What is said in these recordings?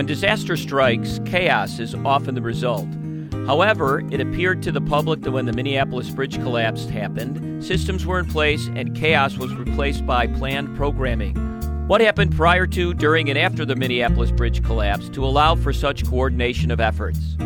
When disaster strikes, chaos is often the result. However, it appeared to the public that when the Minneapolis bridge collapse happened, systems were in place and chaos was replaced by planned programming. What happened prior to, during, and after the Minneapolis bridge collapse to allow for such coordination of efforts?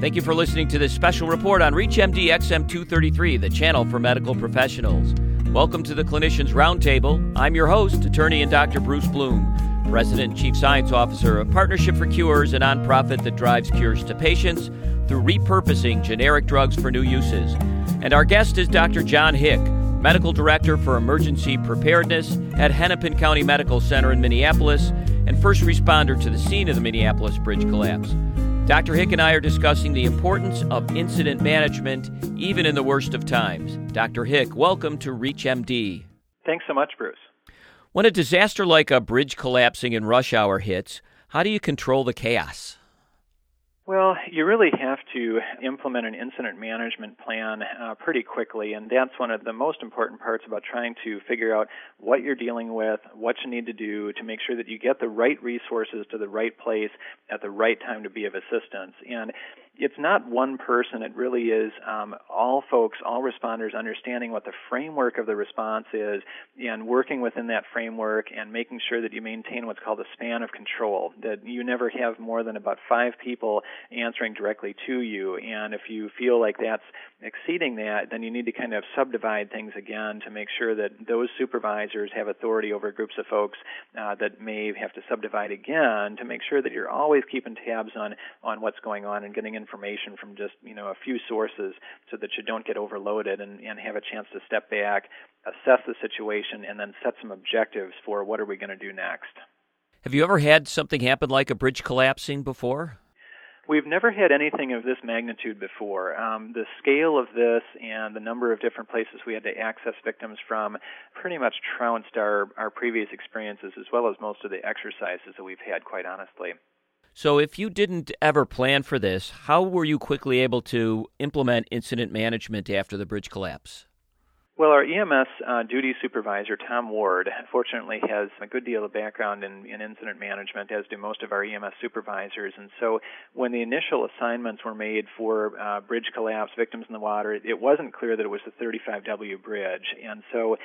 Thank you for listening to this special report on ReachMD XM 233, the channel for medical professionals. Welcome to the Clinicians Roundtable. I'm your host, attorney and Dr. Bruce Bloom, President and Chief Science Officer of Partnership for Cures, a nonprofit that drives cures to patients through repurposing generic drugs for new uses. And our guest is Dr. John Hick, Medical Director for Emergency Preparedness at Hennepin County Medical Center in Minneapolis and first responder to the scene of the Minneapolis bridge collapse. Dr. Hick and I are discussing the importance of incident management even in the worst of times. Dr. Hick, welcome to ReachMD. Thanks so much, Bruce. When a disaster like a bridge collapsing in rush hour hits, how do you control the chaos? Well, you really have to implement an incident management plan uh, pretty quickly, and that's one of the most important parts about trying to figure out what you're dealing with, what you need to do to make sure that you get the right resources to the right place at the right time to be of assistance. And it's not one person. It really is um, all folks, all responders understanding what the framework of the response is and working within that framework and making sure that you maintain what's called a span of control, that you never have more than about five people answering directly to you. And if you feel like that's exceeding that, then you need to kind of subdivide things again to make sure that those supervisors have authority over groups of folks uh, that may have to subdivide again to make sure that you're always keeping tabs on on what's going on and getting information from just you know a few sources so that you don't get overloaded and, and have a chance to step back, assess the situation, and then set some objectives for what are we going to do next. Have you ever had something happen like a bridge collapsing before? We've never had anything of this magnitude before. Um, the scale of this and the number of different places we had to access victims from pretty much trounced our, our previous experiences as well as most of the exercises that we've had, quite honestly. So, if you didn't ever plan for this, how were you quickly able to implement incident management after the bridge collapse? Well, our EMS uh, duty supervisor, Tom Ward, fortunately has a good deal of background in, in, incident management, as do most of our EMS supervisors. And so, when the initial assignments were made for uh, bridge collapse victims in the water, it wasn't clear that it was the 35W bridge. And so,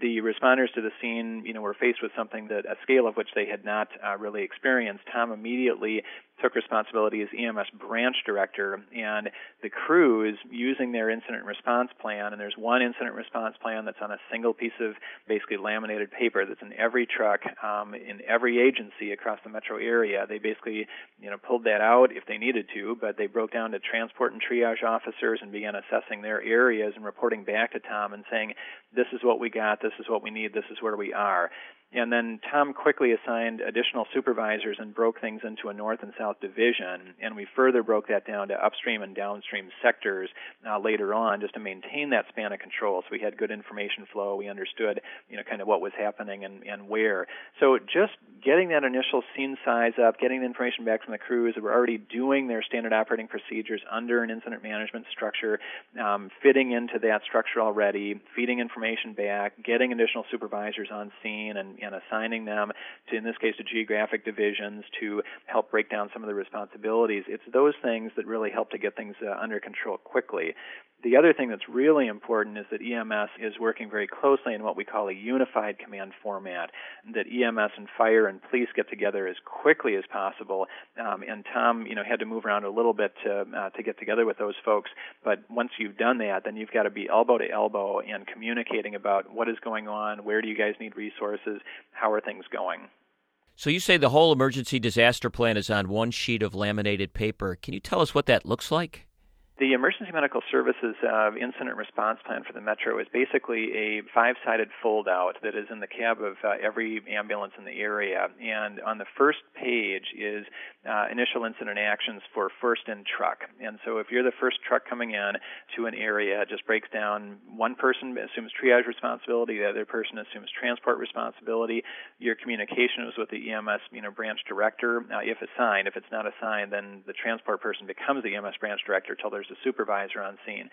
the responders to the scene, you know, were faced with something that a scale of which they had not uh, really experienced. Tom immediately took responsibility as EMS branch director, and the crew is using their incident response plan. And there's one incident response plan that's on a single piece of basically laminated paper that's in every truck um, in every agency across the metro area. They basically, you know, pulled that out if they needed to, but they broke down to transport and triage officers and began assessing their areas and reporting back to Tom and saying, "This is what we got. This is what we need. This is where we are." And then Tom quickly assigned additional supervisors and broke things into a north and south division. And we further broke that down to upstream and downstream sectors uh, later on just to maintain that span of control. So we had good information flow. We understood, you know, kind of what was happening and, and where. So just getting that initial scene size up, getting the information back from the crews that were already doing their standard operating procedures under an incident management structure, um, fitting into that structure already, feeding information back, getting additional supervisors on scene and and, assigning them to, in this case, to geographic divisions to help break down some of the responsibilities. It's those things that really help to get things uh, under control quickly. The other thing that's really important is that EMS is working very closely in what we call a unified command format, that EMS and fire and police get together as quickly as possible. Um, and Tom, you know, had to move around a little bit to uh, to get together with those folks. But once you've done that, then you've got to be elbow to elbow and communicating about what is going on, where do you guys need resources, how are things going. So you say the whole emergency disaster plan is on one sheet of laminated paper. Can you tell us what that looks like? The Emergency Medical Services uh, Incident Response Plan for the Metro is basically a five sided fold out that is in the cab of uh, every ambulance in the area. And on the first page is uh, initial incident actions for first in truck. And so if you're the first truck coming in to an area, it just breaks down one person assumes triage responsibility, the other person assumes transport responsibility. Your communication is with the EMS you know, branch director, if assigned. If it's not assigned, then the transport person becomes the EMS branch director until there's there's a supervisor on scene.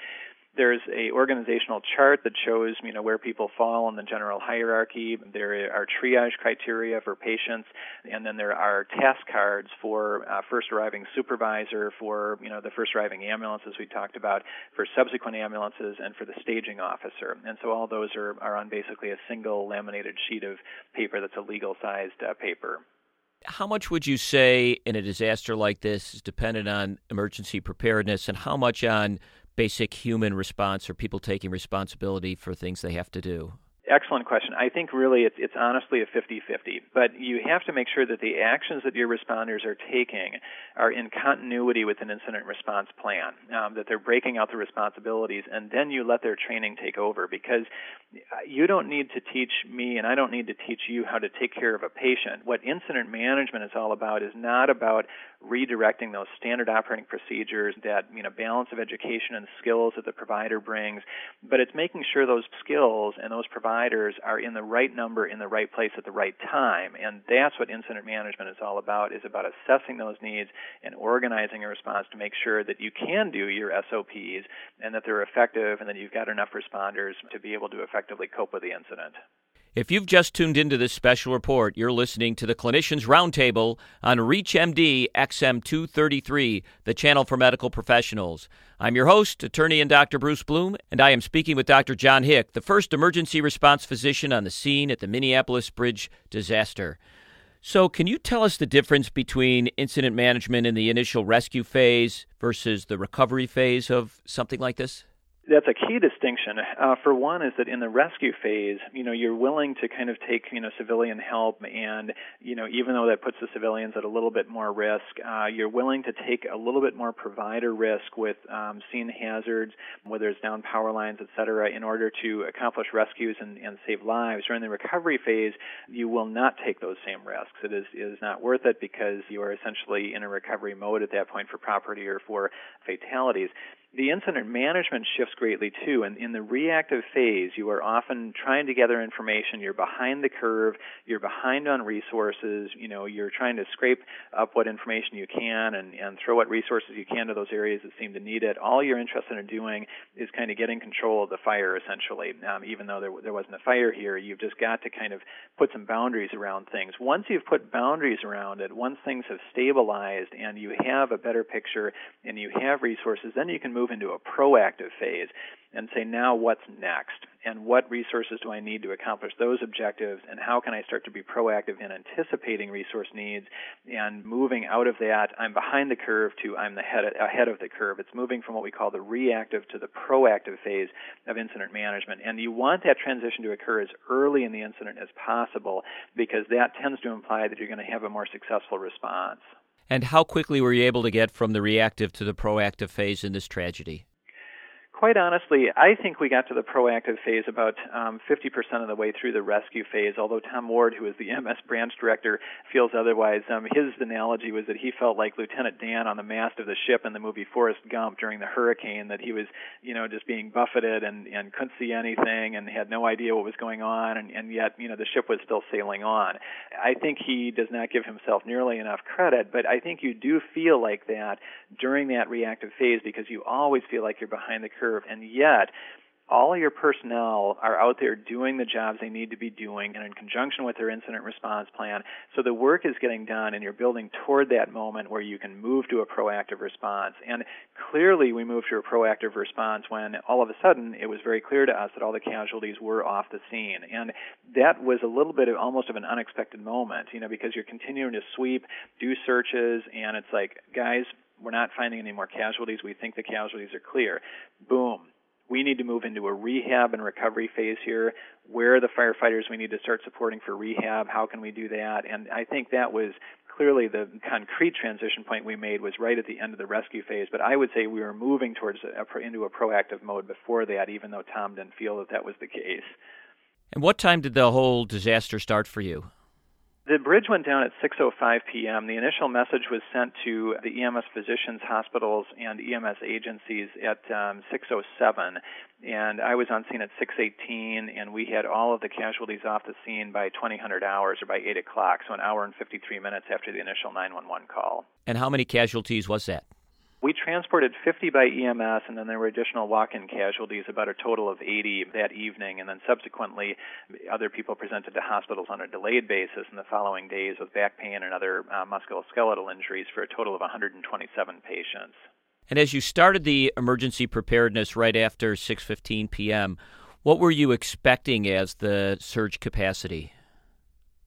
There's a organizational chart that shows you know where people fall in the general hierarchy. There are triage criteria for patients, and then there are task cards for uh, first arriving supervisor, for you know the first arriving ambulance as we talked about, for subsequent ambulances, and for the staging officer. And so all those are are on basically a single laminated sheet of paper that's a legal sized uh, paper. How much would you say in a disaster like this is dependent on emergency preparedness, and how much on basic human response or people taking responsibility for things they have to do? Excellent question. I think really it's, it's honestly a 50 50. But you have to make sure that the actions that your responders are taking are in continuity with an incident response plan, um, that they're breaking out the responsibilities, and then you let their training take over because you don't need to teach me and I don't need to teach you how to take care of a patient. What incident management is all about is not about redirecting those standard operating procedures, that you know balance of education and skills that the provider brings, but it's making sure those skills and those providers providers are in the right number in the right place at the right time and that's what incident management is all about is about assessing those needs and organizing a response to make sure that you can do your SOPs and that they're effective and that you've got enough responders to be able to effectively cope with the incident. If you've just tuned into this special report, you're listening to the Clinicians Roundtable on ReachMD XM233, the channel for medical professionals. I'm your host, attorney and Dr. Bruce Bloom, and I am speaking with Dr. John Hick, the first emergency response physician on the scene at the Minneapolis Bridge disaster. So, can you tell us the difference between incident management in the initial rescue phase versus the recovery phase of something like this? That's a key distinction. Uh, for one, is that in the rescue phase, you know, you're willing to kind of take, you know, civilian help, and you know, even though that puts the civilians at a little bit more risk, uh, you're willing to take a little bit more provider risk with um, scene hazards, whether it's down power lines, et cetera, in order to accomplish rescues and, and save lives. During the recovery phase, you will not take those same risks. It is is not worth it because you are essentially in a recovery mode at that point for property or for fatalities the incident management shifts greatly too. And in the reactive phase, you are often trying to gather information. You're behind the curve. You're behind on resources. You know, you're trying to scrape up what information you can and, and throw what resources you can to those areas that seem to need it. All you're interested in doing is kind of getting control of the fire, essentially. Um, even though there, there wasn't a fire here, you've just got to kind of put some boundaries around things. Once you've put boundaries around it, once things have stabilized and you have a better picture and you have resources, then you can move move into a proactive phase and say, now what's next? And what resources do I need to accomplish those objectives? And how can I start to be proactive in anticipating resource needs and moving out of that, I'm behind the curve, to I'm the head, ahead of the curve? It's moving from what we call the reactive to the proactive phase of incident management. And you want that transition to occur as early in the incident as possible because that tends to imply that you're going to have a more successful response. And how quickly were you able to get from the reactive to the proactive phase in this tragedy? Quite honestly, I think we got to the proactive phase about um, 50% of the way through the rescue phase. Although Tom Ward, who is the MS branch director, feels otherwise. Um, his analogy was that he felt like Lieutenant Dan on the mast of the ship in the movie Forrest Gump during the hurricane. That he was, you know, just being buffeted and and couldn't see anything and had no idea what was going on, and, and yet, you know, the ship was still sailing on. I think he does not give himself nearly enough credit, but I think you do feel like that during that reactive phase because you always feel like you're behind the curve serve. And yet, all your personnel are out there doing the jobs they need to be doing and in conjunction with their incident response plan. So the work is getting done and you're building toward that moment where you can move to a proactive response. And clearly we moved to a proactive response when all of a sudden it was very clear to us that all the casualties were off the scene. And that was a little bit of almost of an unexpected moment, you know, because you're continuing to sweep, do searches, and it's like, guys, we're not finding any more casualties. We think the casualties are clear. Boom. We need to move into a rehab and recovery phase here. Where are the firefighters we need to start supporting for rehab? How can we do that? And I think that was clearly the concrete transition point we made was right at the end of the rescue phase. But I would say we were moving towards a, into a proactive mode before that, even though Tom didn't feel that that was the case. And what time did the whole disaster start for you? The bridge went down at 6:05 p.m. The initial message was sent to the EMS physicians, hospitals, and EMS agencies at um, 6:07, and I was on scene at 6:18, and we had all of the casualties off the scene by 2000 hours or by 8 o'clock, so an hour and 53 minutes after the initial 911 call. And how many casualties was that? We transported 50 by EMS, and then there were additional walk in casualties, about a total of 80 that evening. And then subsequently, other people presented to hospitals on a delayed basis in the following days with back pain and other uh, musculoskeletal injuries for a total of 127 patients. And as you started the emergency preparedness right after 6:15 p.m., what were you expecting as the surge capacity?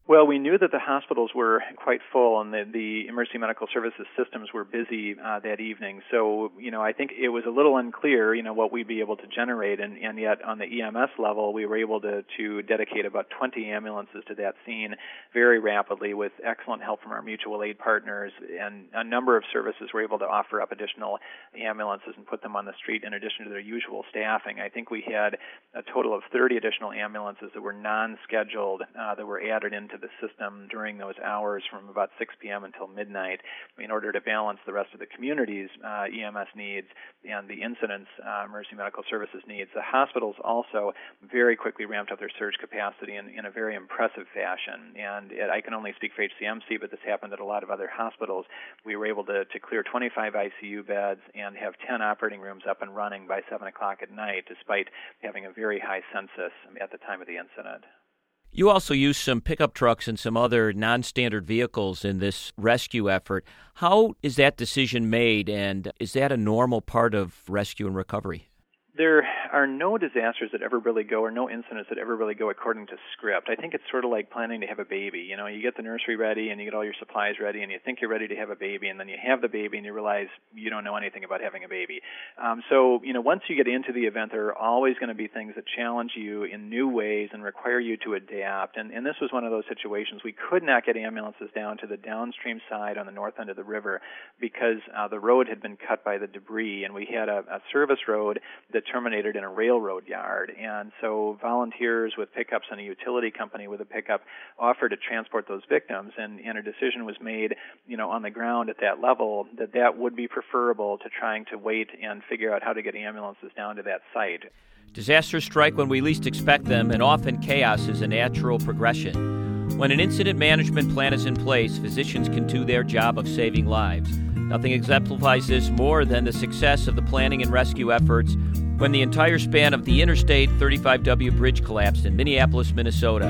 Well, we knew that the hospitals were quite full and the, the emergency medical services systems were busy uh, that evening. So, you know, I think it was a little unclear, you know, what we'd be able to generate. And, and yet, on the EMS level, we were able to, to dedicate about 20 ambulances to that scene very rapidly with excellent help from our mutual aid partners. And a number of services were able to offer up additional ambulances and put them on the street in addition to their usual staffing. I think we had a total of 30 additional ambulances that were non scheduled uh, that were added into the system during those hours from about 6 p.m. until midnight in order to balance the rest of the community's uh, EMS needs and the incidents uh, emergency medical services needs. The hospitals also very quickly ramped up their surge capacity in, in a very impressive fashion. And it, I can only speak for HCMC, but this happened at a lot of other hospitals. We were able to, to clear 25 ICU beds and have 10 operating rooms up and running by 7 o'clock at night, despite having a very high census at the time of the incident. You also used some pickup trucks and some other non standard vehicles in this rescue effort. How is that decision made, and is that a normal part of rescue and recovery? there are no disasters that ever really go, or no incidents that ever really go according to script. I think it's sort of like planning to have a baby. You know, you get the nursery ready and you get all your supplies ready, and you think you're ready to have a baby, and then you have the baby and you realize you don't know anything about having a baby. Um, so, you know, once you get into the event, there are always going to be things that challenge you in new ways and require you to adapt. And, and this was one of those situations. We could not get ambulances down to the downstream side on the north end of the river because uh, the road had been cut by the debris, and we had a, a service road that terminated in a railroad yard. And so volunteers with pickups and a utility company with a pickup offered to transport those victims. And, and a decision was made, you know, on the ground at that level that that would be preferable to trying to wait and figure out how to get ambulances down to that site. Disasters strike when we least expect them, and often chaos is a natural progression. When an incident management plan is in place, physicians can do their job of saving lives. Nothing exemplifies this more than the success of the planning and rescue efforts when the entire span of the Interstate 35W bridge collapsed in Minneapolis, Minnesota.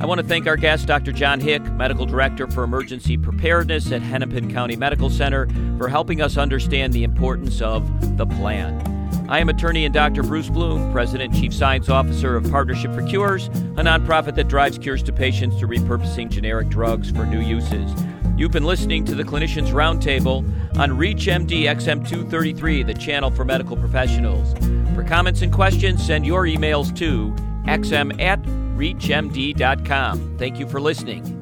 I want to thank our guest, Dr. John Hick, Medical Director for Emergency Preparedness at Hennepin County Medical Center, for helping us understand the importance of the plan. I am attorney and Dr. Bruce Bloom, President and Chief Science Officer of Partnership for Cures, a nonprofit that drives cures to patients through repurposing generic drugs for new uses. You've been listening to the Clinicians Roundtable on ReachMD XM233, the channel for medical professionals. Comments and questions, send your emails to xm at reachmd.com. Thank you for listening.